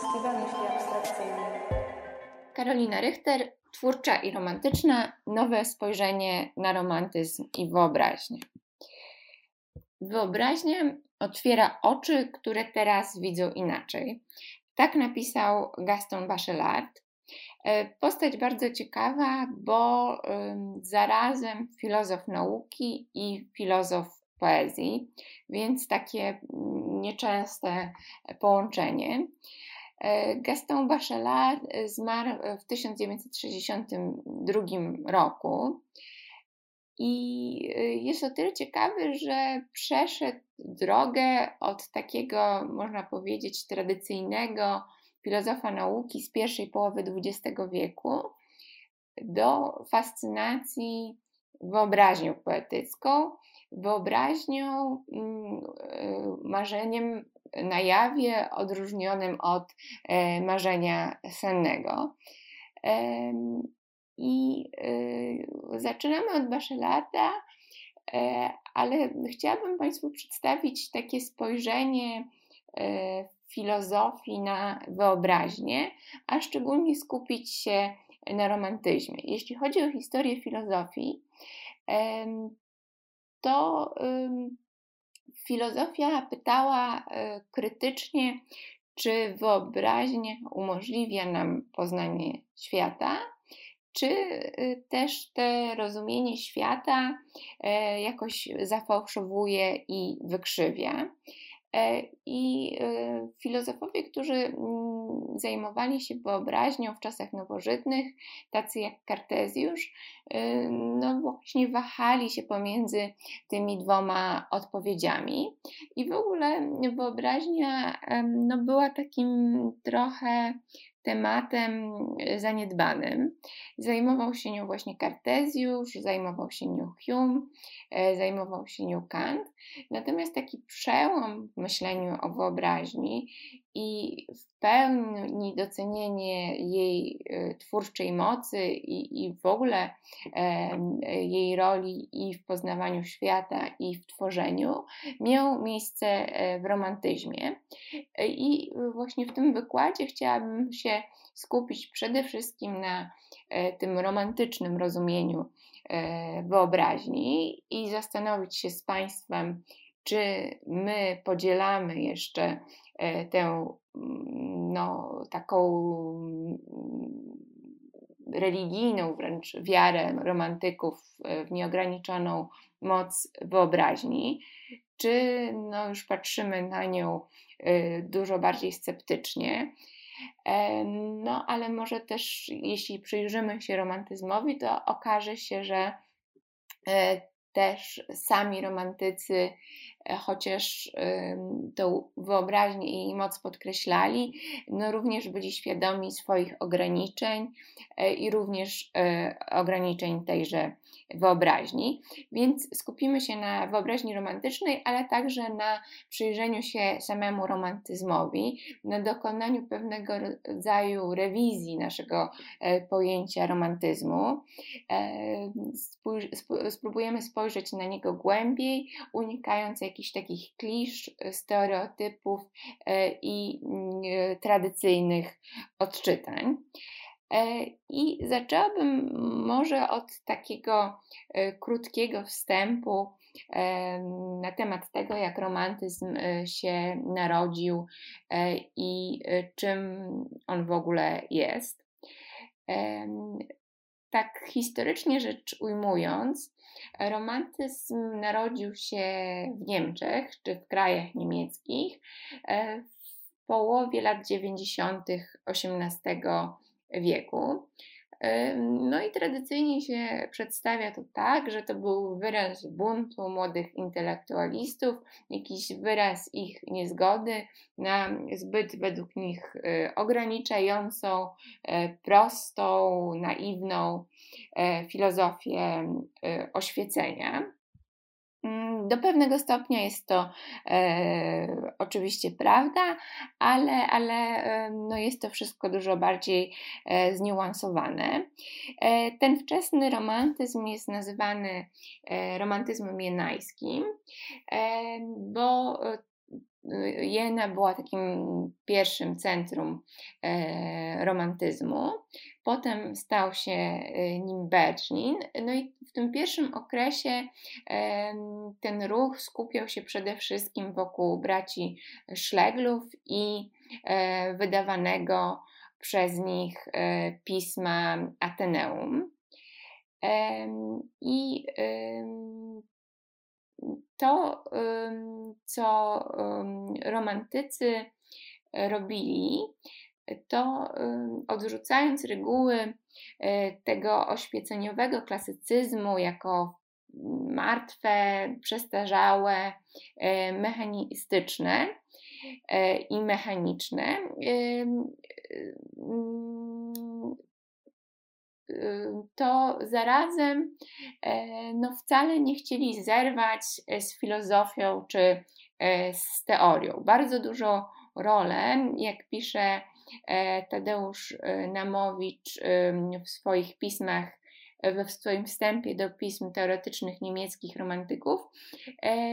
Festiwal Myśli Abstrakcyjnej. Karolina Richter, twórcza i romantyczna, nowe spojrzenie na romantyzm i wyobraźnię. Wyobraźnia otwiera oczy, które teraz widzą inaczej. Tak napisał Gaston Bachelard. E, postać bardzo ciekawa, bo zarazem filozof nauki i filozof poezji, więc takie mm, nieczęste połączenie. E, Gaston Bachelard zmarł w 1962 roku. I y, jest o tyle ciekawy, że przeszedł drogę od takiego, można powiedzieć, tradycyjnego filozofa nauki z pierwszej połowy XX wieku do fascynacji wyobraźnią poetycką, wyobraźnią, mm, marzeniem na jawie odróżnionym od e, marzenia sennego. I y, zaczynamy od Bachelarda, e, ale chciałabym Państwu przedstawić takie spojrzenie e, filozofii na wyobraźnię, a szczególnie skupić się na romantyzmie. Jeśli chodzi o historię filozofii, to filozofia pytała e, krytycznie, czy wyobraźnia umożliwia nam poznanie świata, czy y, też te rozumienie świata e, jakoś zafałszowuje i wykrzywia. E, I e, filozofowie, którzy mm, zajmowali się wyobraźnią w czasach nowożytnych, tacy jak Kartezjusz, no właśnie wahali się pomiędzy tymi dwoma odpowiedziami. I w ogóle wyobraźnia no, była takim trochę tematem e, zaniedbanym. Zajmował się nią właśnie Kartezjusz, zajmował się nią Hume, e, zajmował się nią Kant. Natomiast taki przełom w myśleniu o wyobraźni i w pełni docenienie jej e, twórczej mocy i, i w ogóle jej roli i w poznawaniu świata, i w tworzeniu, miał miejsce w romantyzmie. I właśnie w tym wykładzie chciałabym się skupić przede wszystkim na e, tym romantycznym rozumieniu e, wyobraźni i zastanowić się z Państwem, czy my podzielamy jeszcze e, tę mm, no, taką mm, religijną wręcz wiarę romantyków w nieograniczoną moc wyobraźni, czy no, już patrzymy na nią dużo bardziej sceptycznie? No, ale może też, jeśli przyjrzymy się romantyzmowi, to okaże się, że e, też sami romantycy, chociaż tą wyobraźnię i moc podkreślali, no również byli świadomi swoich ograniczeń e, i również ograniczeń tejże wyobraźni. Więc skupimy się na wyobraźni romantycznej, ale także na przyjrzeniu się samemu romantyzmowi, na dokonaniu pewnego rodzaju rewizji naszego e, pojęcia romantyzmu. E, spróbujemy spojrzeć na niego głębiej, unikając jakichś takich klisz, stereotypów e, i mm, tradycyjnych odczytań. E, I zaczęłabym może od takiego e, krótkiego wstępu e, na temat tego, jak romantyzm się narodził i czym on w ogóle jest. Tak historycznie rzecz ujmując, romantyzm narodził się w Niemczech czy w krajach niemieckich w połowie lat 90. XVIII wieku. No i tradycyjnie się przedstawia to tak, że to był wyraz buntu młodych intelektualistów, jakiś wyraz ich niezgody na zbyt według nich y, ograniczającą, y, prostą, naiwną y, filozofię oświecenia. Do pewnego stopnia jest to e, oczywiście prawda, ale, ale e, no jest to wszystko dużo bardziej e, zniuansowane. E, ten wczesny romantyzm jest nazywany e, romantyzmem jenajskim, e, bo Jena była takim pierwszym centrum romantyzmu. Potem stał się nim Berlin. No i w tym pierwszym okresie ten ruch skupiał się przede wszystkim wokół braci Szleglów i wydawanego przez nich pisma Ateneum. I to, co romantycy robili, to odrzucając reguły e, tego oświeceniowego klasycyzmu jako martwe, przestarzałe, e, mechanistyczne e, i mechaniczne, to zarazem e, no, wcale nie chcieli zerwać e, z filozofią czy e, z teorią. Bardzo dużo rolę, jak pisze Tadeusz Namowicz w swoich pismach we swoim wstępie do pism teoretycznych niemieckich romantyków,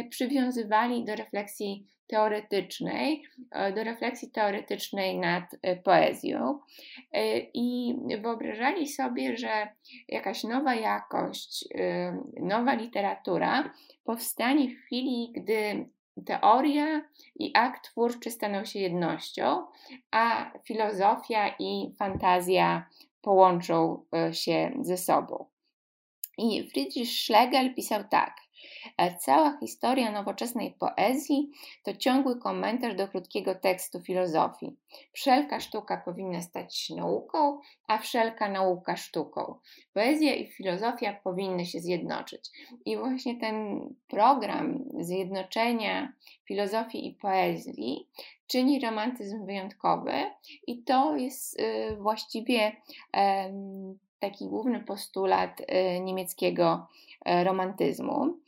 przywiązywali do refleksji teoretycznej, e, do refleksji teoretycznej nad e, poezją e, i wyobrażali sobie, że jakaś nowa jakość, nowa literatura powstanie w chwili, gdy teoria i akt twórczy staną się jednością, a filozofia i fantazja połączą się ze sobą. I Friedrich Schlegel pisał tak. Cała historia nowoczesnej poezji to ciągły komentarz do krótkiego tekstu filozofii. Wszelka sztuka powinna stać się nauką, a wszelka nauka sztuką. Poezja i filozofia powinny się zjednoczyć. I właśnie ten program zjednoczenia filozofii i poezji czyni romantyzm wyjątkowy, i to jest y, właściwie taki główny postulat y, niemieckiego romantyzmu.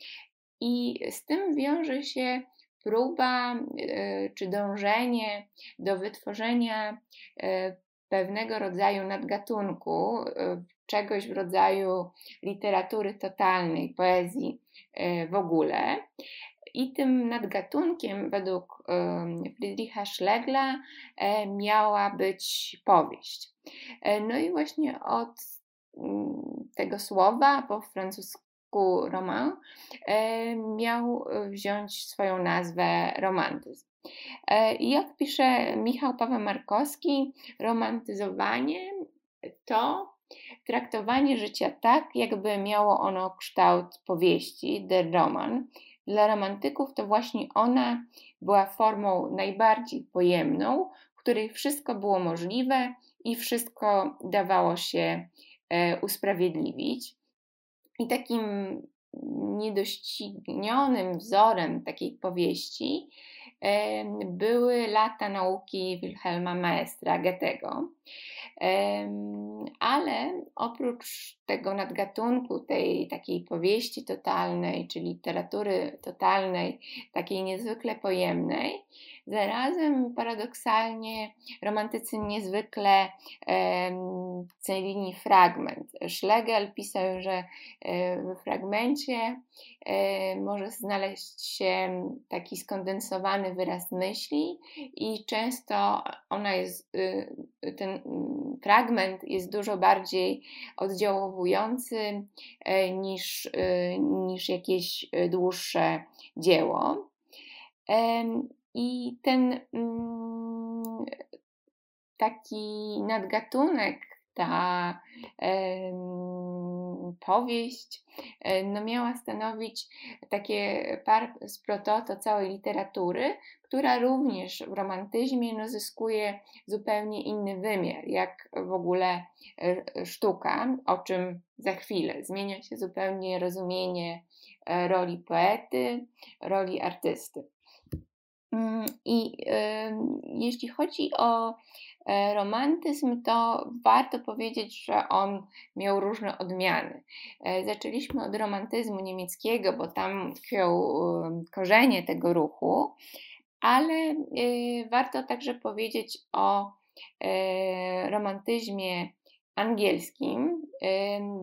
I z tym wiąże się próba y, czy dążenie do wytworzenia y, pewnego rodzaju nadgatunku, czegoś w rodzaju literatury totalnej, poezji w ogóle. I tym nadgatunkiem według Friedricha Schlegla e, miała być powieść. E, no i właśnie od tego słowa po francusku roman e, miał wziąć swoją nazwę romantyzm. E, jak pisze Michał Paweł Markowski, romantyzowanie to traktowanie życia tak, jakby miało ono kształt powieści, der roman. Dla romantyków to właśnie ona była formą najbardziej pojemną, w której wszystko było możliwe i wszystko dawało się E, usprawiedliwić. I takim niedoścignionym wzorem takiej powieści były lata nauki Wilhelma Maestra Goethego. Ale oprócz tego nadgatunku, tej takiej powieści totalnej, czy literatury totalnej, takiej niezwykle pojemnej, Zarazem paradoksalnie romantycy niezwykle cenili fragment. Schlegel pisał, że w fragmencie może znaleźć się taki skondensowany wyraz myśli i często ona jest, y, ten fragment jest dużo bardziej oddziałowujący e, niż, y, niż jakieś dłuższe dzieło. I ten mm, taki nadgatunek, ta powieść, no miała stanowić takie par prototo całej literatury, która również w romantyzmie no, zyskuje zupełnie inny wymiar, jak w ogóle e, sztuka, o czym za chwilę. Zmienia się zupełnie rozumienie e, roli poety, roli artysty. Mm, I jeśli chodzi o e, romantyzm, to warto powiedzieć, że on miał różne odmiany. E, zaczęliśmy od romantyzmu niemieckiego, bo tam tkwią korzenie tego ruchu, ale e, warto także powiedzieć o romantyzmie angielskim,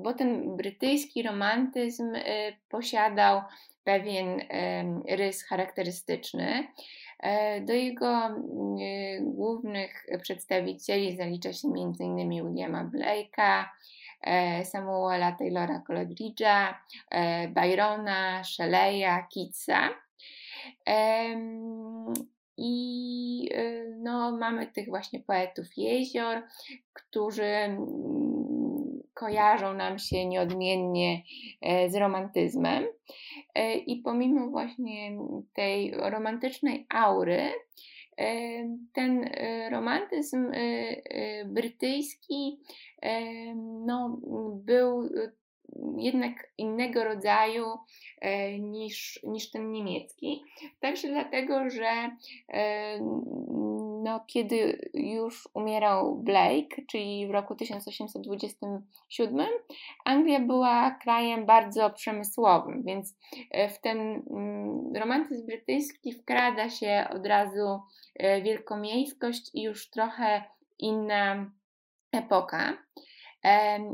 bo ten brytyjski romantyzm posiadał pewien rys charakterystyczny. Do jego głównych przedstawicieli zalicza się m.in. Williama Blake'a, Samuela Taylora Coleridge'a, Byrona, Shelley'a, Keatsa. I no, mamy tych właśnie poetów jezior, którzy mm, kojarzą nam się nieodmiennie e, z romantyzmem. E, I pomimo właśnie tej romantycznej aury, e, ten romantyzm brytyjski no, był jednak innego rodzaju niż, niż ten niemiecki. Także dlatego, że no, kiedy już umierał Blake, czyli w roku 1827, Anglia była krajem bardzo przemysłowym, więc e, w ten mm, romantyzm brytyjski wkrada się od razu wielkomiejskość i już trochę inna epoka.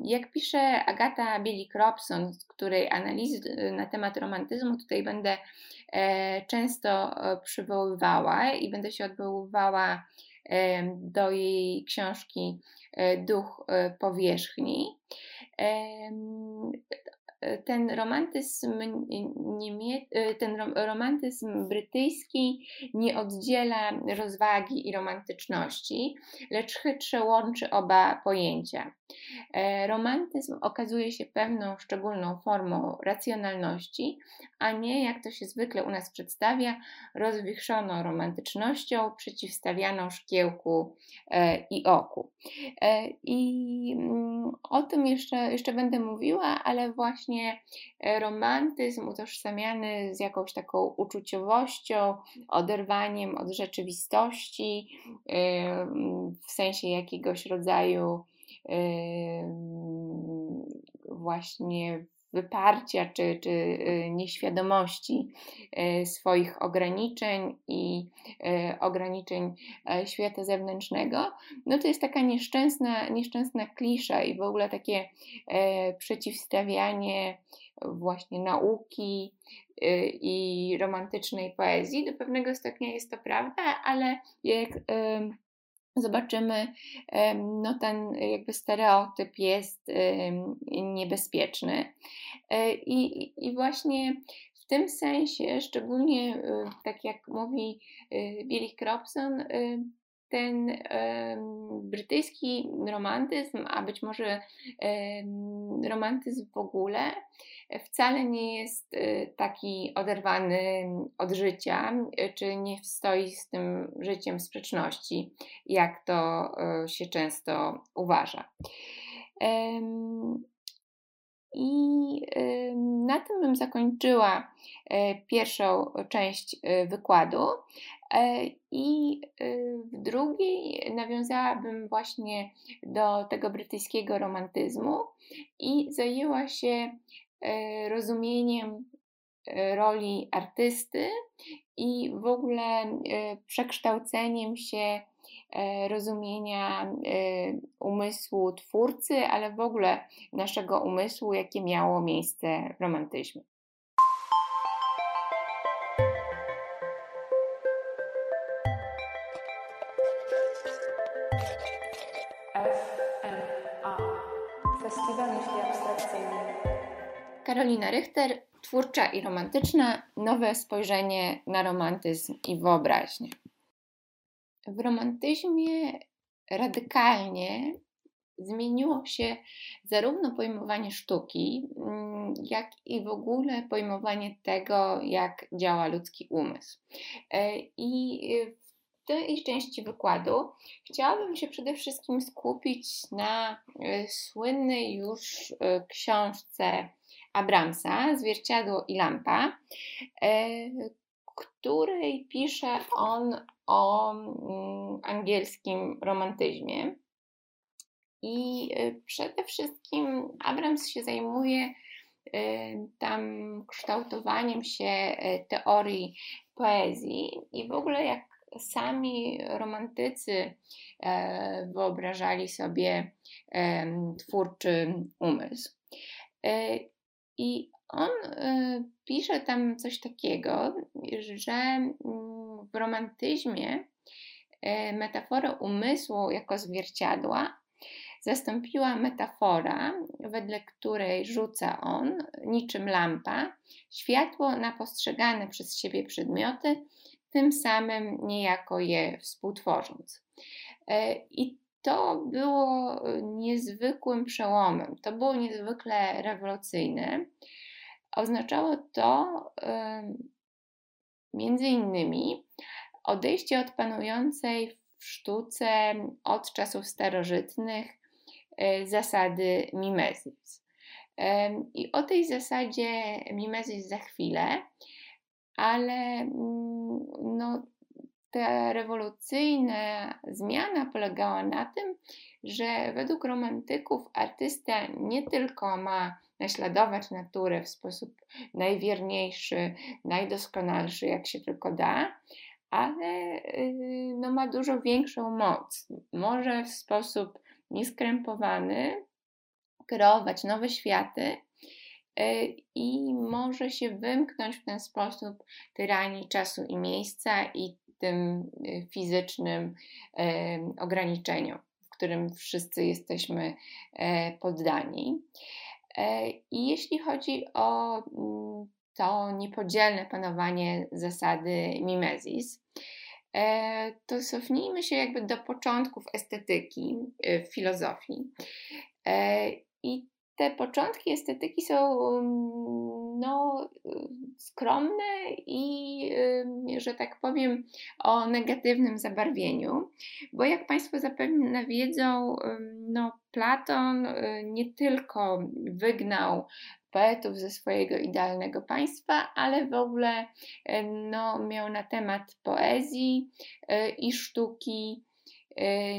Jak pisze Agata Bielik-Robson, której analizy na temat romantyzmu tutaj będę e, często e, przywoływała i będę się odwoływała do jej książki e, Duch powierzchni ten romantyzm, niemie, ten romantyzm brytyjski nie oddziela rozwagi i romantyczności, lecz chytrze łączy oba pojęcia. E, romantyzm okazuje się pewną szczególną formą racjonalności, a nie, jak to się zwykle u nas przedstawia, rozwichrzoną romantycznością przeciwstawianą szkiełku e, i oku. E, I mm, o tym jeszcze, jeszcze będę mówiła, ale właśnie romantyzm utożsamiany z jakąś taką uczuciowością, oderwaniem od rzeczywistości, w sensie jakiegoś rodzaju właśnie wyparcia czy, czy y, nieświadomości y, swoich ograniczeń i y, ograniczeń e, świata zewnętrznego, no to jest taka nieszczęsna, nieszczęsna klisza i w ogóle takie e, przeciwstawianie właśnie nauki i romantycznej poezji. Do pewnego stopnia jest to prawda, ale jak zobaczymy, no ten jakby stereotyp jest niebezpieczny. E, I, i właśnie w tym sensie, szczególnie e, tak jak mówi e, Billy Cropson, ten brytyjski romantyzm, a być może romantyzm w ogóle, wcale nie jest e, taki oderwany od życia, e, czy nie stoi z tym życiem w sprzeczności, jak to e, się często uważa. I na tym bym zakończyła pierwszą część wykładu. I w drugiej nawiązałabym właśnie do tego brytyjskiego romantyzmu i zajęła się rozumieniem roli artysty i w ogóle przekształceniem się rozumienia umysłu twórcy, ale w ogóle naszego umysłu, jakie miało miejsce w romantyzmie. Karolina Richter, twórcza i romantyczna, nowe spojrzenie na romantyzm i wyobraźnię. W romantyzmie radykalnie zmieniło się zarówno pojmowanie sztuki, mm, jak i w ogóle pojmowanie tego, jak działa ludzki umysł. E, I w tej części wykładu chciałabym się przede wszystkim skupić na e, słynnej już e, książce Abramsa, Zwierciadło i lampa, e, której pisze on o mm, angielskim romantyzmie. I e, przede wszystkim Abrams się zajmuje e, tam kształtowaniem się teorii poezji i w ogóle jak sami romantycy wyobrażali sobie twórczy umysł. I on y, pisze tam coś takiego, że mm, w romantyzmie metafora umysłu jako zwierciadła zastąpiła metafora, wedle której rzuca on, niczym lampa, światło na postrzegane przez siebie przedmioty, tym samym niejako je współtworząc. E, I to było niezwykłym przełomem, to było niezwykle rewolucyjne. Oznaczało to między innymi odejście od panującej w sztuce od czasów starożytnych E, zasady mimezis. I o tej zasadzie mimezis za chwilę, ale mm, no, ta rewolucyjna zmiana polegała na tym, że według romantyków artysta nie tylko ma naśladować naturę w sposób najwierniejszy, najdoskonalszy, jak się tylko da, ale y, no, ma dużo większą moc. Może w sposób nieskrępowany, kreować nowe światy e, i może się wymknąć w ten sposób tyranii czasu i miejsca i tym e, fizycznym e, ograniczeniom, w którym wszyscy jesteśmy poddani. I jeśli chodzi o mm, to niepodzielne panowanie zasady mimezis, E, to cofnijmy się jakby do początków estetyki e, w filozofii. E, I te początki estetyki są mm, no, skromne i, że tak powiem, o negatywnym zabarwieniu, bo jak Państwo zapewne wiedzą, no, Platon nie tylko wygnał poetów ze swojego idealnego państwa, ale w ogóle no, miał na temat poezji i sztuki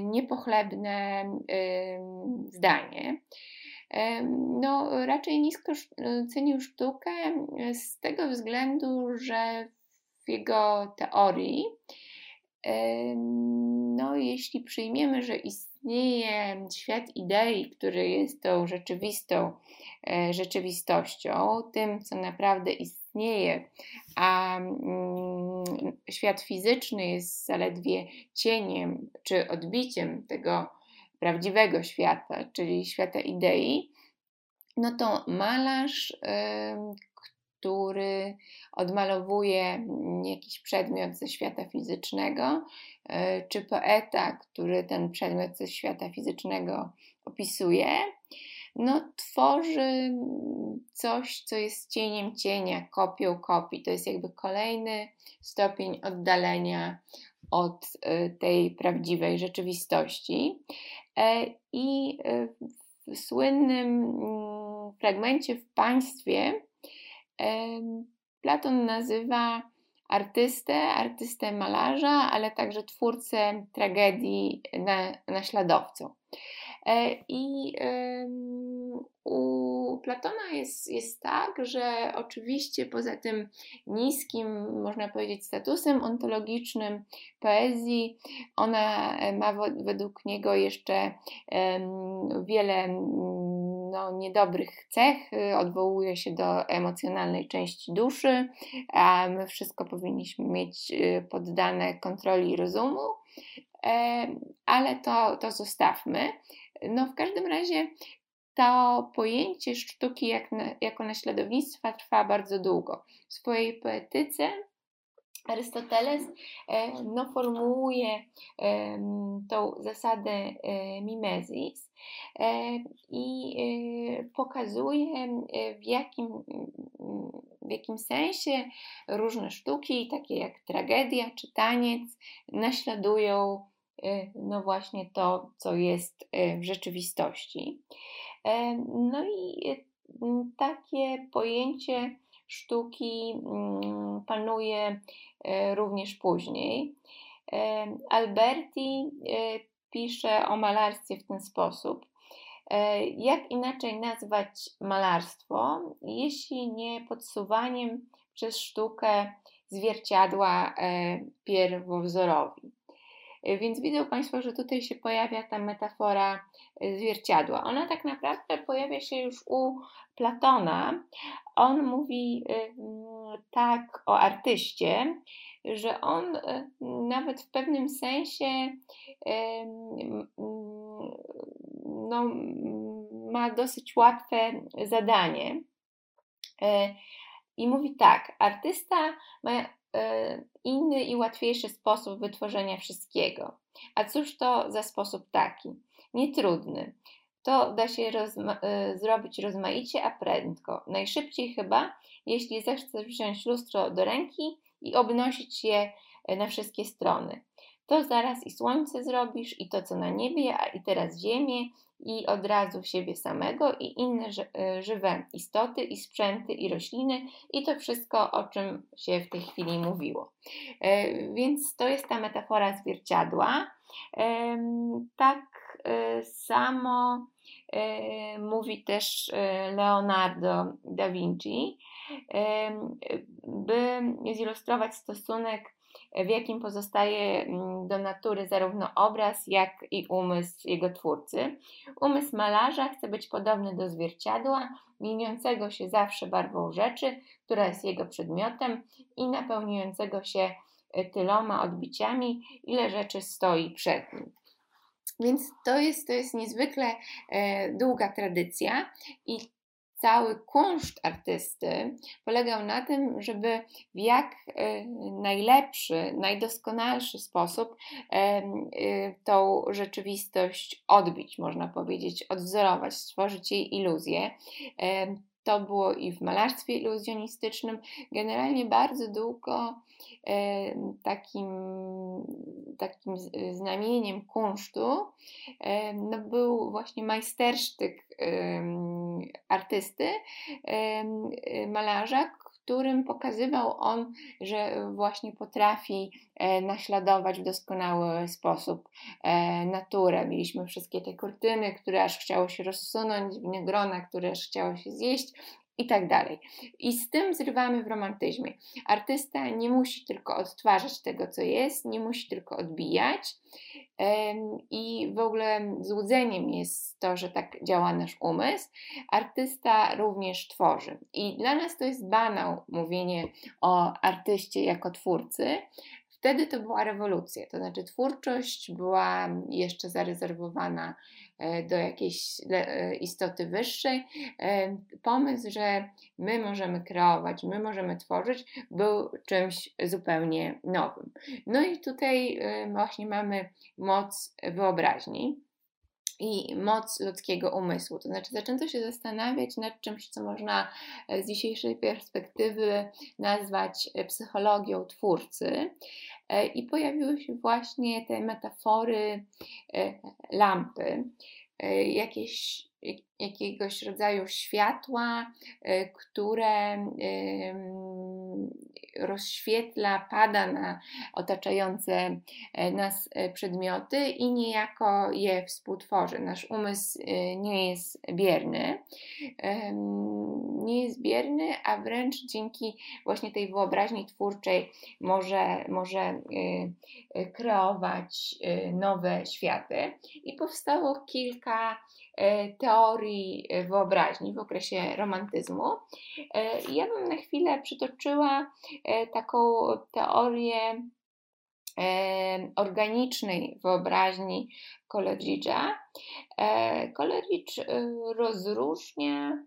niepochlebne zdanie. No, raczej nisko cenił sztukę z tego względu, że w jego teorii, no, jeśli przyjmiemy, że istnieje świat idei, który jest tą rzeczywistą E, rzeczywistością, tym, co naprawdę istnieje, a mm, świat fizyczny jest zaledwie cieniem czy odbiciem tego prawdziwego świata, czyli świata idei, no to malarz, który odmalowuje jakiś przedmiot ze świata fizycznego, e, czy poeta, który ten przedmiot ze świata fizycznego opisuje, no, tworzy coś, co jest cieniem cienia, kopią kopii. To jest jakby kolejny stopień oddalenia od y, tej prawdziwej rzeczywistości. E, I y, w słynnym mm, fragmencie w państwie Platon nazywa artystę, artystę malarza, ale także twórcę tragedii na, naśladowcą. E, I u Platona jest, jest tak, że oczywiście poza tym niskim, można powiedzieć, statusem ontologicznym poezji, ona e, ma według niego jeszcze wiele no, niedobrych cech, odwołuje się do emocjonalnej części duszy, a my wszystko powinniśmy mieć e, poddane kontroli rozumu ale to, to zostawmy. No w każdym razie to pojęcie sztuki jak na, jako naśladownictwa trwa bardzo długo. W swojej poetyce Arystoteles e, no, formułuje tą zasadę e, mimezis e, i pokazuje w jakim, w jakim sensie różne sztuki, takie jak tragedia czy taniec, naśladują no właśnie to, co jest w rzeczywistości. E, no i y, takie pojęcie sztuki mm, panuje również później. E, Alberti pisze o malarstwie w ten sposób. E, jak inaczej nazwać malarstwo, jeśli nie podsuwaniem przez sztukę zwierciadła pierwowzorowi? Y, więc widzą Państwo, że tutaj się pojawia ta metafora y, zwierciadła. Ona tak naprawdę pojawia się już u Platona. On mówi y, tak o artyście, że on nawet w pewnym sensie no, ma dosyć łatwe zadanie. I mówi tak, artysta ma inny i łatwiejszy sposób wytworzenia wszystkiego. A cóż to za sposób taki? Nietrudny. To da się rozma zrobić rozmaicie, a prędko. Najszybciej chyba, jeśli zechcesz wziąć lustro do ręki i obnosić je na wszystkie strony. To zaraz i słońce zrobisz, i to, co na niebie, a i teraz ziemię, i od razu siebie samego, i inne e, żywe istoty, i sprzęty, i rośliny, i to wszystko, o czym się w tej chwili mówiło. E, więc to jest ta metafora zwierciadła. Tak e, samo mówi też Leonardo da Vinci, by zilustrować stosunek w jakim pozostaje mm, do natury zarówno obraz, jak i umysł jego twórcy. Umysł malarza chce być podobny do zwierciadła, mieniącego się zawsze barwą rzeczy, która jest jego przedmiotem i napełniającego się e, tyloma odbiciami, ile rzeczy stoi przed nim. Więc to jest, to jest niezwykle e, długa tradycja i cały kunszt artysty polegał na tym, żeby w jak e, najlepszy, najdoskonalszy sposób e, tą rzeczywistość odbić, można powiedzieć, odwzorować, stworzyć jej iluzję. To było i w malarstwie iluzjonistycznym. Generalnie bardzo długo takim, takim znamieniem kunsztu no był właśnie majstersztyk artysty, malarza, którym pokazywał on, że właśnie potrafi e, naśladować w doskonały sposób e, naturę. Mieliśmy wszystkie te kurtyny, które aż chciało się rozsunąć, winogrona, które aż chciało się zjeść i tak dalej. I z tym zrywamy w romantyzmie. Artysta nie musi tylko odtwarzać tego, co jest, nie musi tylko odbijać. I w ogóle złudzeniem jest to, że tak działa nasz umysł. Artysta również tworzy. I dla nas to jest banał mówienie o artyście jako twórcy, Wtedy to była rewolucja, to znaczy twórczość była jeszcze zarezerwowana do jakiejś e, istoty wyższej. E, pomysł, że my możemy kreować, my możemy tworzyć, był czymś zupełnie nowym. No i tutaj właśnie mamy moc wyobraźni i moc ludzkiego umysłu. To znaczy, zaczęto się zastanawiać nad czymś, co można z dzisiejszej perspektywy nazwać psychologią twórcy. E, i pojawiły się właśnie te metafory e, lampy, e, jakieś jakiegoś rodzaju światła, które rozświetla, pada na otaczające e, nas e, przedmioty i niejako je współtworzy. Nasz umysł e, nie jest bierny, nie jest bierny, a wręcz dzięki właśnie tej wyobraźni twórczej może, może kreować nowe światy. I powstało kilka teorii wyobraźni w okresie romantyzmu. E, ja bym na chwilę przytoczyła e, taką teorię e, organicznej wyobraźni Coleridge'a. Coleridge rozróżnia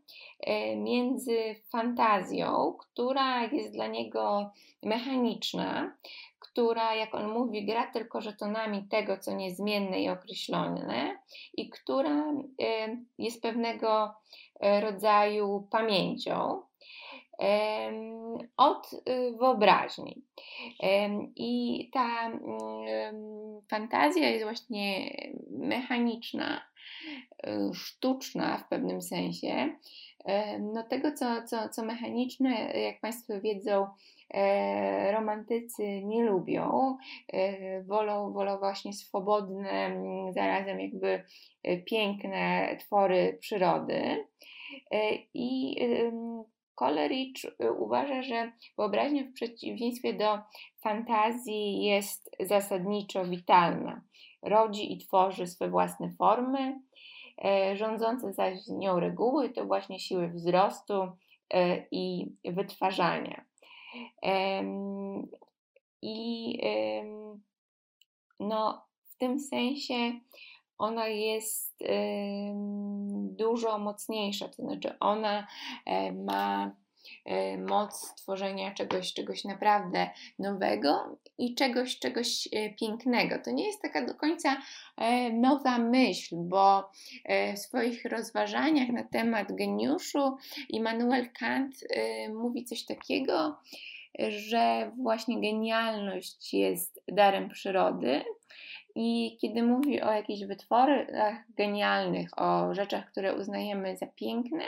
między fantazją, która jest dla niego mechaniczna, która, jak on mówi, gra tylko żetonami tego, co niezmienne i określone, i która jest pewnego e, rodzaju pamięcią od y, wyobraźni. I ta fantazja jest właśnie mechaniczna, y, sztuczna w pewnym sensie. No tego, co, co, co mechaniczne, jak Państwo wiedzą, E, romantycy nie lubią, e, wolą, wolą właśnie swobodne, zarazem jakby e, piękne twory przyrody. I Coleridge uważa, że wyobraźnia w przeciwieństwie do fantazji jest zasadniczo witalna. Rodzi i tworzy swe własne formy, rządzące zaś nią reguły to właśnie siły wzrostu i wytwarzania. i no, w tym sensie ona jest dużo mocniejsza, to znaczy ona e, ma e, moc tworzenia czegoś, czegoś naprawdę nowego i czegoś, czegoś e, pięknego. To nie jest taka do końca nowa myśl, bo w swoich rozważaniach na temat geniuszu Immanuel Kant mówi coś takiego, że właśnie genialność jest darem przyrody, i kiedy mówi o jakichś wytworach genialnych, o rzeczach, które uznajemy za piękne,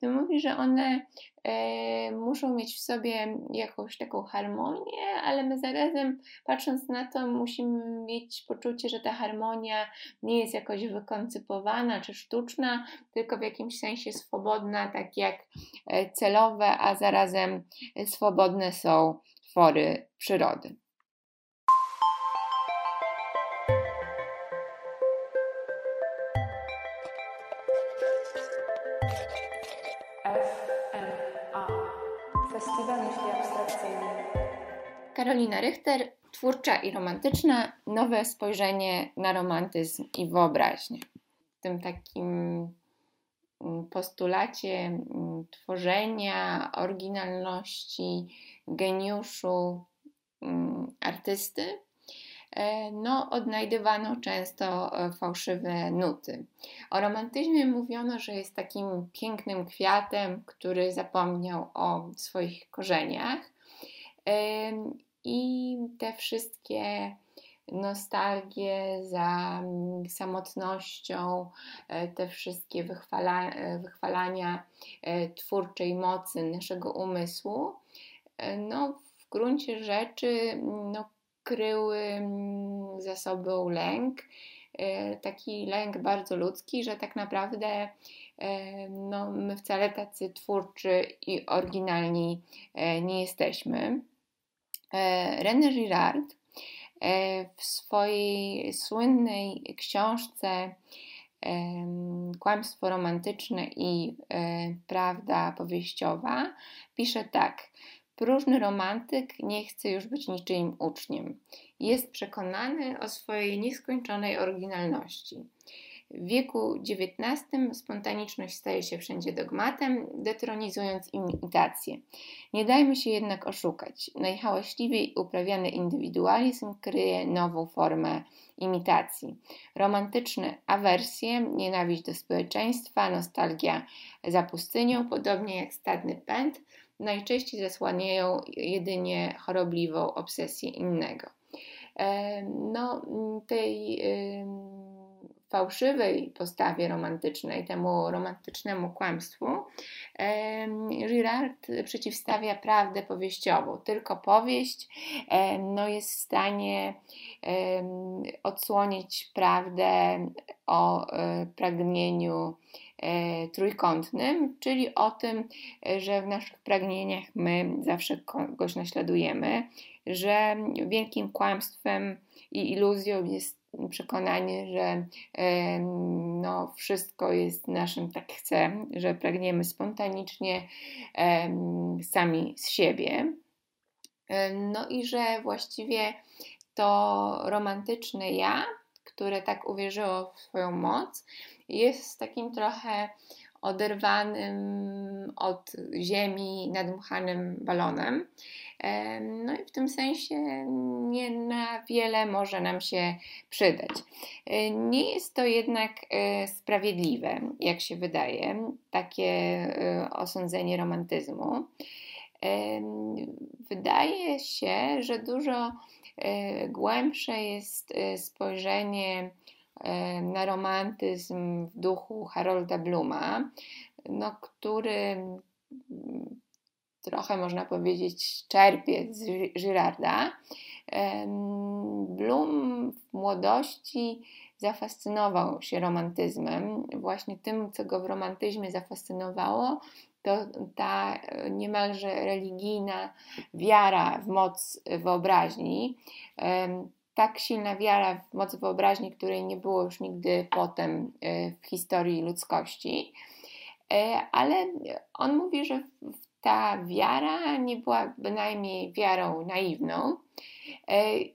to mówi, że one e, muszą mieć w sobie jakąś taką harmonię, ale my zarazem patrząc na to musimy mieć poczucie, że ta harmonia nie jest jakoś wykoncypowana czy sztuczna, tylko w jakimś sensie swobodna, tak jak e, celowe, a zarazem swobodne są twory przyrody. Karolina Richter, twórcza i romantyczna, nowe spojrzenie na romantyzm i wyobraźnię. W tym takim mm, postulacie mm, tworzenia, oryginalności, geniuszu mm, artysty, E, no, odnajdywano często e, fałszywe nuty. O romantyzmie mówiono, że jest takim pięknym kwiatem, który zapomniał o swoich korzeniach. I te wszystkie nostalgie za samotnością, e, te wszystkie wychwala, wychwalania twórczej mocy naszego umysłu, no, w gruncie rzeczy no, kryły mm, za sobą lęk, e, taki lęk bardzo ludzki, że tak naprawdę e, no, my wcale tacy twórczy i oryginalni e, nie jesteśmy. René Girard w swojej słynnej książce Kłamstwo romantyczne i prawda powieściowa pisze tak. Próżny romantyk nie chce już być niczyim uczniem. Jest przekonany o swojej nieskończonej oryginalności. W wieku XIX spontaniczność staje się wszędzie dogmatem, detronizując imitację. Nie dajmy się jednak oszukać. Najhałaśliwiej uprawiany indywidualizm kryje nową formę imitacji. Romantyczne awersje, nienawiść do społeczeństwa, nostalgia za pustynią, podobnie jak stadny pęd – najczęściej zasłaniają jedynie chorobliwą obsesję innego. No, tej fałszywej postawie romantycznej, temu romantycznemu kłamstwu, Girard przeciwstawia prawdę powieściową. Tylko powieść no, jest w stanie odsłonić prawdę o e, pragnieniu e, trójkątnym, czyli o tym, że w naszych pragnieniach my zawsze kogoś naśladujemy, że wielkim kłamstwem i iluzją jest przekonanie, że no, wszystko jest naszym tak chce, że pragniemy spontanicznie sami z siebie. No i że właściwie to romantyczne ja, które tak uwierzyło w swoją moc, jest takim trochę oderwanym od ziemi, nadmuchanym balonem. No i w tym sensie nie na wiele może nam się przydać. E, nie jest to jednak e, sprawiedliwe, jak się wydaje, takie e, osądzenie romantyzmu. Wydaje się, że dużo głębsze jest spojrzenie na romantyzm w duchu Harolda Bluma, no, który trochę można powiedzieć czerpie z Girarda. Bloom w młodości zafascynował się romantyzmem. Właśnie tym, co go w romantyzmie zafascynowało, to ta niemalże religijna wiara w moc wyobraźni. Tak silna wiara w moc wyobraźni, której nie było już nigdy potem e, w historii ludzkości. ale on mówi, że ta wiara nie była bynajmniej wiarą naiwną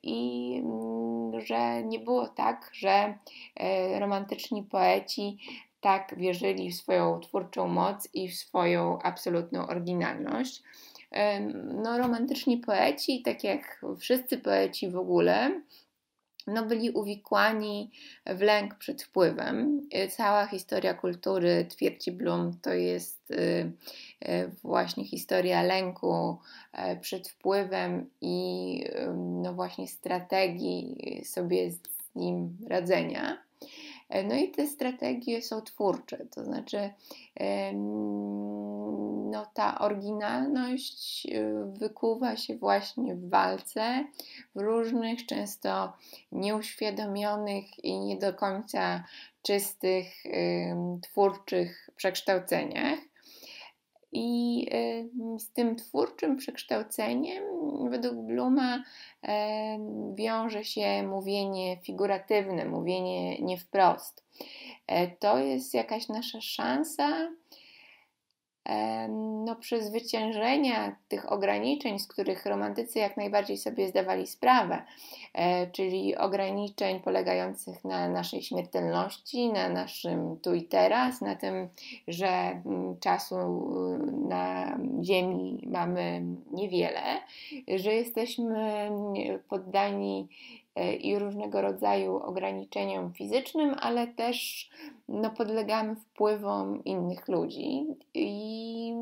i mm, że nie było tak, że romantyczni poeci tak wierzyli w swoją twórczą moc i w swoją absolutną oryginalność. No, romantyczni poeci, tak jak wszyscy poeci w ogóle, no, byli uwikłani w lęk przed wpływem. Cała historia kultury, twierdzi Bloom, to jest y, y, właśnie historia lęku przed wpływem i no właśnie strategii sobie z nim radzenia. E, no i te strategie są twórcze, to znaczy no, ta oryginalność y, wykuwa się właśnie w walce, w różnych, często nieuświadomionych i nie do końca czystych, twórczych przekształceniach. I z tym twórczym przekształceniem, według Bluma, wiąże się mówienie figuratywne, mówienie nie wprost. E, to jest jakaś nasza szansa no, przezwyciężenia tych ograniczeń, z których romantycy jak najbardziej sobie zdawali sprawę, e, czyli ograniczeń polegających na naszej śmiertelności, na naszym tu i teraz, na tym, że mm, czasu na Ziemi mamy niewiele, że jesteśmy mm, poddani i różnego rodzaju ograniczeniom fizycznym, ale też no, podlegamy wpływom innych ludzi. I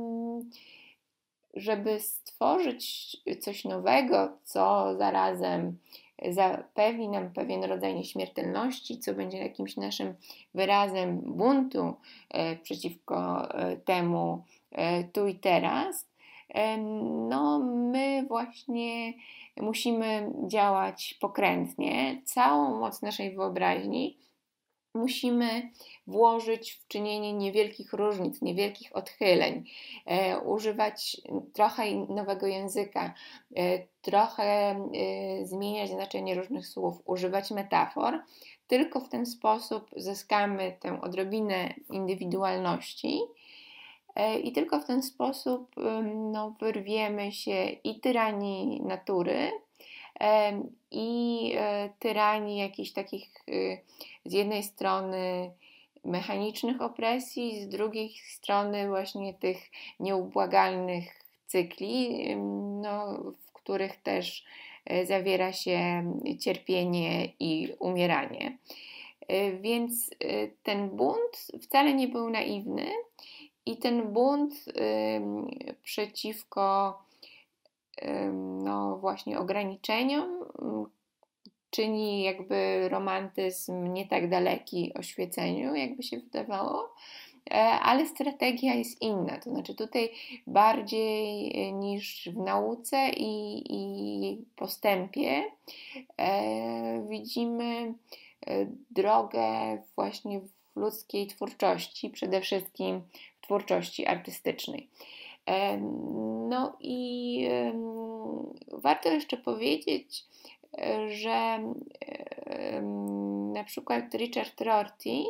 żeby stworzyć coś nowego, co zarazem zapewni nam pewien rodzaj nieśmiertelności, co będzie jakimś naszym wyrazem buntu e, przeciwko e, temu tu i teraz, no my właśnie musimy działać pokrętnie, całą moc naszej wyobraźni musimy włożyć w czynienie niewielkich różnic, niewielkich odchyleń, e, używać trochę nowego języka, e, trochę e, zmieniać znaczenie różnych słów, używać metafor. Tylko w ten sposób zyskamy tę odrobinę indywidualności. E, I tylko w ten sposób no, wyrwiemy się i tyranii natury, i e, tyranii jakichś takich y, z jednej strony mechanicznych opresji, z drugiej strony właśnie tych nieubłagalnych cykli, no, w których też e, zawiera się cierpienie i umieranie. Więc ten bunt wcale nie był naiwny i ten bunt przeciwko no właśnie ograniczeniom czyni jakby romantyzm nie tak daleki oświeceniu, jakby się wydawało, e, ale strategia jest inna. To znaczy tutaj bardziej e, niż w nauce i, i postępie e, widzimy drogę właśnie w ludzkiej twórczości, przede wszystkim twórczości artystycznej. No i warto jeszcze powiedzieć, że na przykład Richard Rorty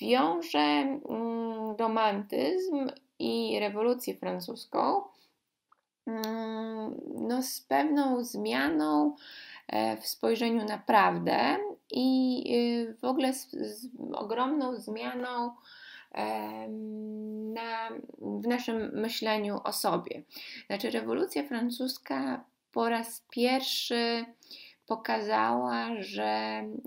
wiąże mm, romantyzm i rewolucję francuską mm, no, z pewną zmianą e, w spojrzeniu na prawdę i y, w ogóle z, z ogromną zmianą na, w naszym myśleniu o sobie. Znaczy, rewolucja francuska po raz pierwszy pokazała, że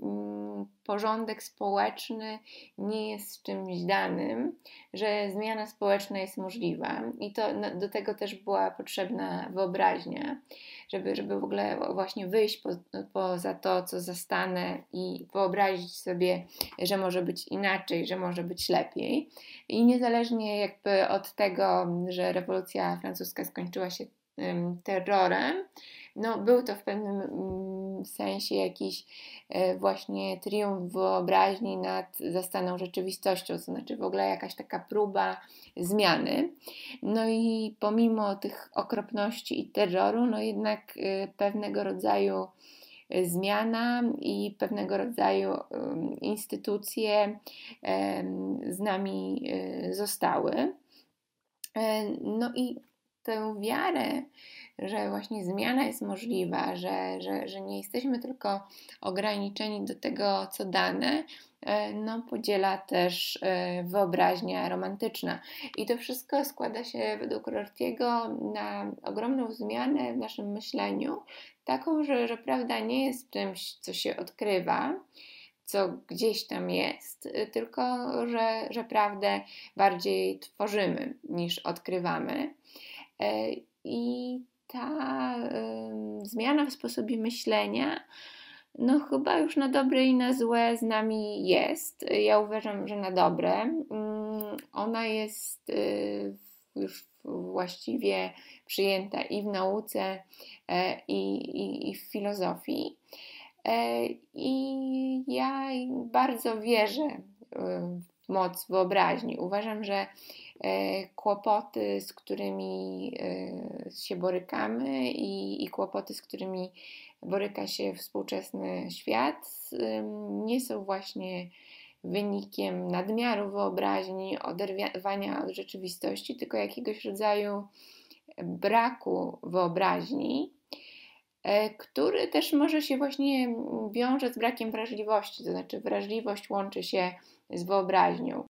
mm, porządek społeczny nie jest czymś danym, że zmiana społeczna jest możliwa i to do tego też była potrzebna wyobraźnia, żeby, żeby w ogóle właśnie wyjść po, poza to, co zastanę i wyobrazić sobie, że może być inaczej, że może być lepiej. I niezależnie jakby od tego, że rewolucja francuska skończyła się terrorem, no, był to w pewnym mm, sensie jakiś e, właśnie triumf wyobraźni nad zastaną rzeczywistością, to znaczy w ogóle jakaś taka próba zmiany. No i pomimo tych okropności i terroru, no jednak e, pewnego rodzaju zmiana i pewnego rodzaju instytucje z nami zostały. No i tę wiarę, że właśnie zmiana jest możliwa, że, że, że nie jesteśmy tylko ograniczeni do tego, co dane, e, no, podziela też e, wyobraźnia romantyczna. I to wszystko składa się według Rortiego na ogromną zmianę w naszym myśleniu, taką, że, że prawda nie jest czymś, co się odkrywa, co gdzieś tam jest, tylko że, że prawdę bardziej tworzymy niż odkrywamy. E, I ta y, zmiana w sposobie myślenia, no chyba już na dobre i na złe z nami jest. Ja uważam, że na dobre. Y, ona jest y, już właściwie przyjęta i w nauce, e, i, i, i w filozofii. E, I ja bardzo wierzę w moc wyobraźni. Uważam, że E, kłopoty, z którymi e, się borykamy i, i kłopoty, z którymi boryka się współczesny świat, nie są właśnie wynikiem nadmiaru wyobraźni, oderwania od rzeczywistości, tylko jakiegoś rodzaju braku wyobraźni, e, który też może się właśnie wiąże z brakiem wrażliwości, to znaczy wrażliwość łączy się z wyobraźnią.